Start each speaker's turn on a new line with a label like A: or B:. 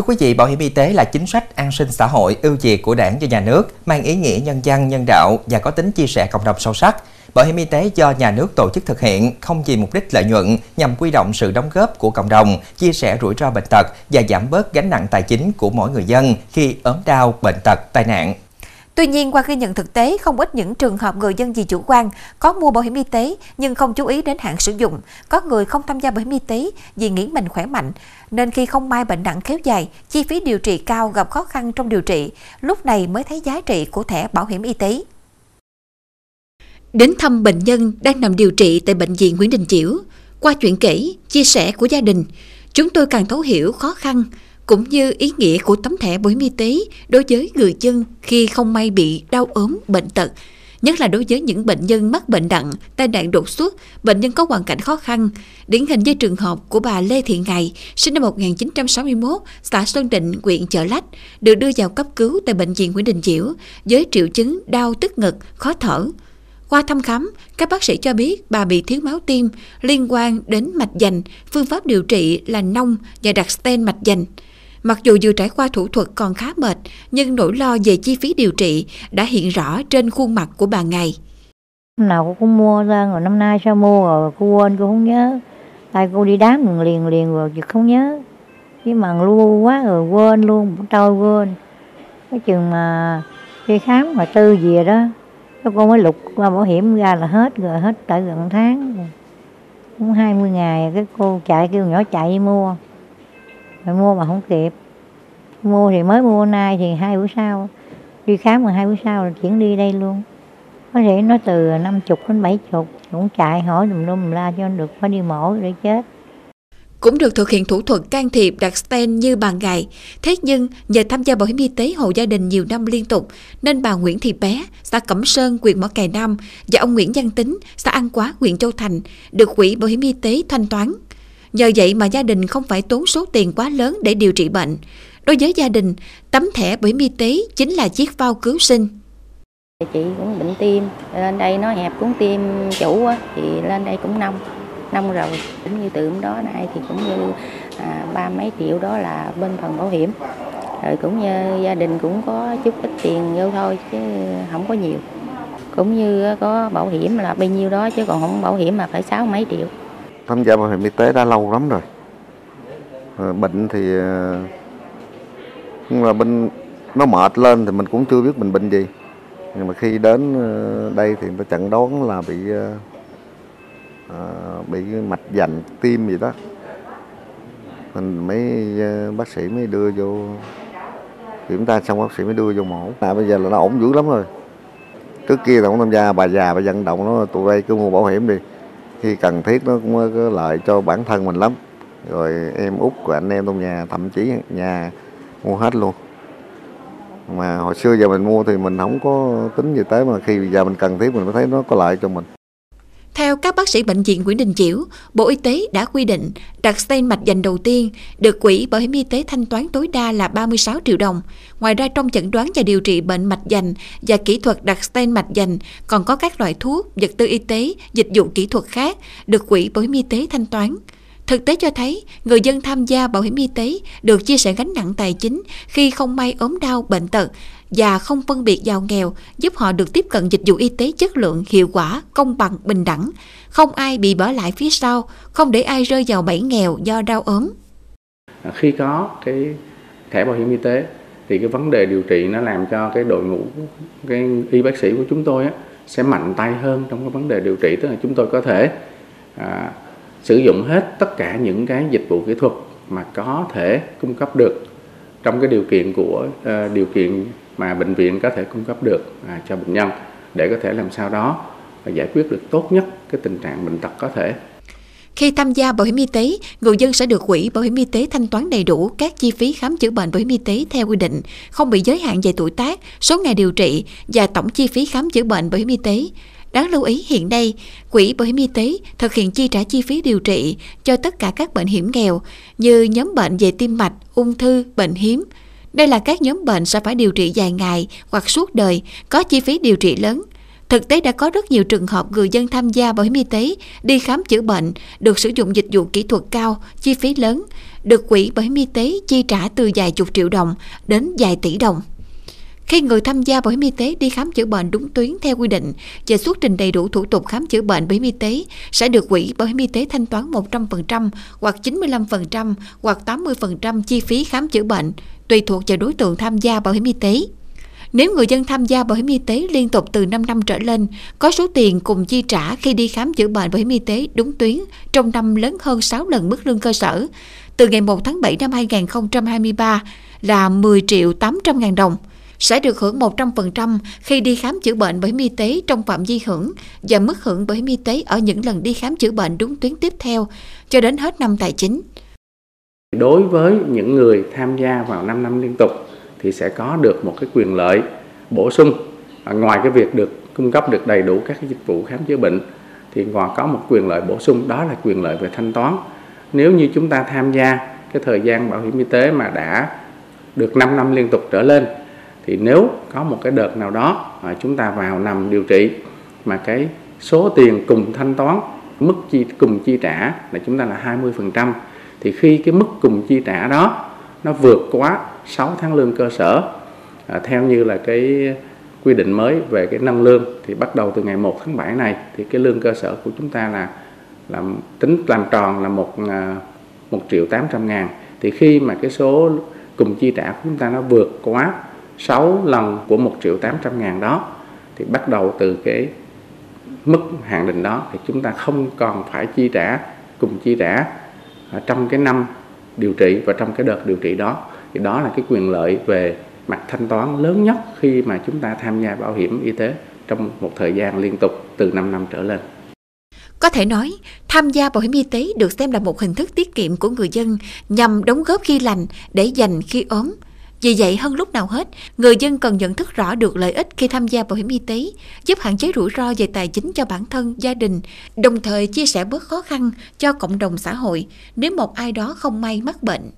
A: Thưa quý vị, bảo hiểm y tế là chính sách an sinh xã hội ưu việt của đảng và nhà nước, mang ý nghĩa nhân dân, nhân đạo và có tính chia sẻ cộng đồng sâu sắc. Bảo hiểm y tế do nhà nước tổ chức thực hiện không vì mục đích lợi nhuận nhằm quy động sự đóng góp của cộng đồng, chia sẻ rủi ro bệnh tật và giảm bớt gánh nặng tài chính của mỗi người dân khi ốm đau, bệnh tật, tai nạn.
B: Tuy nhiên, qua ghi nhận thực tế, không ít những trường hợp người dân vì chủ quan có mua bảo hiểm y tế nhưng không chú ý đến hạn sử dụng. Có người không tham gia bảo hiểm y tế vì nghĩ mình khỏe mạnh, nên khi không may bệnh nặng kéo dài, chi phí điều trị cao gặp khó khăn trong điều trị, lúc này mới thấy giá trị của thẻ bảo hiểm y tế. Đến thăm bệnh nhân đang nằm điều trị tại Bệnh viện Nguyễn Đình Chiểu, qua chuyện kể, chia sẻ của gia đình, chúng tôi càng thấu hiểu khó khăn, cũng như ý nghĩa của tấm thẻ bảo hiểm y tế đối với người dân khi không may bị đau ốm, bệnh tật, nhất là đối với những bệnh nhân mắc bệnh nặng, tai nạn đột xuất, bệnh nhân có hoàn cảnh khó khăn. Điển hình như trường hợp của bà Lê Thị Ngày, sinh năm 1961, xã Sơn Định, huyện Chợ Lách, được đưa vào cấp cứu tại bệnh viện Nguyễn Đình Chiểu với triệu chứng đau tức ngực, khó thở. Qua thăm khám, các bác sĩ cho biết bà bị thiếu máu tim liên quan đến mạch dành, phương pháp điều trị là nông và đặt stent mạch dành. Mặc dù vừa trải qua thủ thuật còn khá mệt, nhưng nỗi lo về chi phí điều trị đã hiện rõ trên khuôn mặt của bà Ngày.
C: Năm nào cô cũng mua ra, rồi năm nay sao mua rồi cô quên cô không nhớ. Tại cô đi đám liền liền rồi chứ không nhớ. Cái mà lưu quá rồi quên luôn, trôi quên. Cái chừng mà đi khám mà tư về đó, cái cô mới lục qua bảo hiểm ra là hết rồi, hết tới gần tháng. Rồi. Cũng 20 ngày, cái cô chạy kêu nhỏ chạy mua rồi mua mà không kịp. Mua thì mới mua nay thì hai bữa sau. Đi khám mà hai bữa sau là chuyển đi đây luôn. Có thể nó từ năm chục đến bảy chục cũng chạy hỏi đùm lum la cho được phải đi mổ để chết.
B: Cũng được thực hiện thủ thuật can thiệp đặt stent như bà Ngày. Thế nhưng, nhờ tham gia bảo hiểm y tế hộ gia đình nhiều năm liên tục, nên bà Nguyễn Thị Bé, xã Cẩm Sơn, huyện Mỏ Cày Nam và ông Nguyễn Văn Tính, xã An Quá, huyện Châu Thành, được quỹ bảo hiểm y tế thanh toán. Nhờ vậy mà gia đình không phải tốn số tiền quá lớn để điều trị bệnh. Đối với gia đình, tấm thẻ bảo hiểm y tế chính là chiếc phao cứu sinh.
D: Chị cũng bệnh tim, lên đây nó hẹp cuốn tim chủ á, thì lên đây cũng nông, nông rồi. Cũng như từ đó nay thì cũng như à, ba mấy triệu đó là bên phần bảo hiểm. Rồi cũng như gia đình cũng có chút ít tiền vô thôi chứ không có nhiều. Cũng như có bảo hiểm là bao nhiêu đó chứ còn không bảo hiểm mà phải sáu mấy triệu
E: tham gia bảo hiểm y tế đã lâu lắm rồi. À, bệnh thì cũng nhưng mà bên nó mệt lên thì mình cũng chưa biết mình bệnh gì. Nhưng mà khi đến ờ, đây thì người ta chẩn đoán là bị à, bị mạch dành tim gì đó. Mình mấy bác sĩ mới đưa vô kiểm tra xong bác sĩ mới đưa vô mổ. À, bây giờ là nó ổn dữ lắm rồi. Trước kia là cũng tham gia bà già bà vận động nó tụi đây cứ mua bảo hiểm đi khi cần thiết nó cũng có lợi cho bản thân mình lắm. Rồi em út của anh em trong nhà, thậm chí nhà mua hết luôn. Mà hồi xưa giờ mình mua thì mình không có tính gì tới, mà khi giờ mình cần thiết mình mới thấy nó có lợi cho mình
B: theo các bác sĩ bệnh viện Nguyễn Đình Chiểu, Bộ Y tế đã quy định đặt stent mạch dành đầu tiên được quỹ bảo hiểm y tế thanh toán tối đa là 36 triệu đồng. Ngoài ra trong chẩn đoán và điều trị bệnh mạch dành và kỹ thuật đặt stent mạch dành còn có các loại thuốc, vật tư y tế, dịch vụ kỹ thuật khác được quỹ bảo hiểm y tế thanh toán. Thực tế cho thấy, người dân tham gia bảo hiểm y tế được chia sẻ gánh nặng tài chính khi không may ốm đau, bệnh tật và không phân biệt giàu nghèo, giúp họ được tiếp cận dịch vụ y tế chất lượng, hiệu quả, công bằng, bình đẳng. Không ai bị bỏ lại phía sau, không để ai rơi vào bẫy nghèo do đau ốm.
F: Khi có cái thẻ bảo hiểm y tế thì cái vấn đề điều trị nó làm cho cái đội ngũ cái y bác sĩ của chúng tôi á, sẽ mạnh tay hơn trong cái vấn đề điều trị tức là chúng tôi có thể à, sử dụng hết tất cả những cái dịch vụ kỹ thuật mà có thể cung cấp được trong cái điều kiện của uh, điều kiện mà bệnh viện có thể cung cấp được à, cho bệnh nhân để có thể làm sao đó giải quyết được tốt nhất cái tình trạng bệnh tật có thể.
B: Khi tham gia bảo hiểm y tế, người dân sẽ được quỹ bảo hiểm y tế thanh toán đầy đủ các chi phí khám chữa bệnh bảo hiểm y tế theo quy định, không bị giới hạn về tuổi tác, số ngày điều trị và tổng chi phí khám chữa bệnh bảo hiểm y tế. Đáng lưu ý hiện nay, Quỹ Bảo hiểm Y tế thực hiện chi trả chi phí điều trị cho tất cả các bệnh hiểm nghèo như nhóm bệnh về tim mạch, ung thư, bệnh hiếm. Đây là các nhóm bệnh sẽ phải điều trị dài ngày hoặc suốt đời, có chi phí điều trị lớn. Thực tế đã có rất nhiều trường hợp người dân tham gia bảo hiểm y tế đi khám chữa bệnh, được sử dụng dịch vụ kỹ thuật cao, chi phí lớn, được quỹ bảo hiểm y tế chi trả từ vài chục triệu đồng đến vài tỷ đồng. Khi người tham gia bảo hiểm y tế đi khám chữa bệnh đúng tuyến theo quy định và xuất trình đầy đủ thủ tục khám chữa bệnh bảo hiểm y tế sẽ được quỹ bảo hiểm y tế thanh toán 100% hoặc 95% hoặc 80% chi phí khám chữa bệnh tùy thuộc vào đối tượng tham gia bảo hiểm y tế. Nếu người dân tham gia bảo hiểm y tế liên tục từ 5 năm trở lên, có số tiền cùng chi trả khi đi khám chữa bệnh bảo hiểm y tế đúng tuyến trong năm lớn hơn 6 lần mức lương cơ sở, từ ngày 1 tháng 7 năm 2023 là 10 triệu 800 ngàn đồng, sẽ được hưởng 100% khi đi khám chữa bệnh bảo hiểm y tế trong phạm vi hưởng và mức hưởng bảo hiểm y tế ở những lần đi khám chữa bệnh đúng tuyến tiếp theo cho đến hết năm tài chính.
F: Đối với những người tham gia vào 5 năm liên tục thì sẽ có được một cái quyền lợi bổ sung. À, ngoài cái việc được cung cấp được đầy đủ các cái dịch vụ khám chữa bệnh thì còn có một quyền lợi bổ sung, đó là quyền lợi về thanh toán. Nếu như chúng ta tham gia cái thời gian bảo hiểm y tế mà đã được 5 năm liên tục trở lên thì nếu có một cái đợt nào đó mà chúng ta vào nằm điều trị mà cái số tiền cùng thanh toán mức chi cùng chi trả là chúng ta là 20% thì khi cái mức cùng chi trả đó nó vượt quá 6 tháng lương cơ sở à, theo như là cái quy định mới về cái nâng lương thì bắt đầu từ ngày 1 tháng 7 này thì cái lương cơ sở của chúng ta là là tính làm tròn là một à, một triệu 800 ngàn. Thì khi mà cái số cùng chi trả của chúng ta nó vượt quá 6 lần của 1 triệu 800 ngàn đó thì bắt đầu từ cái mức hạn định đó thì chúng ta không còn phải chi trả cùng chi trả trong cái năm điều trị và trong cái đợt điều trị đó thì đó là cái quyền lợi về mặt thanh toán lớn nhất khi mà chúng ta tham gia bảo hiểm y tế trong một thời gian liên tục từ 5 năm trở lên.
B: Có thể nói, tham gia bảo hiểm y tế được xem là một hình thức tiết kiệm của người dân nhằm đóng góp khi lành để dành khi ốm. Vì vậy, hơn lúc nào hết, người dân cần nhận thức rõ được lợi ích khi tham gia bảo hiểm y tế, giúp hạn chế rủi ro về tài chính cho bản thân, gia đình, đồng thời chia sẻ bớt khó khăn cho cộng đồng xã hội nếu một ai đó không may mắc bệnh.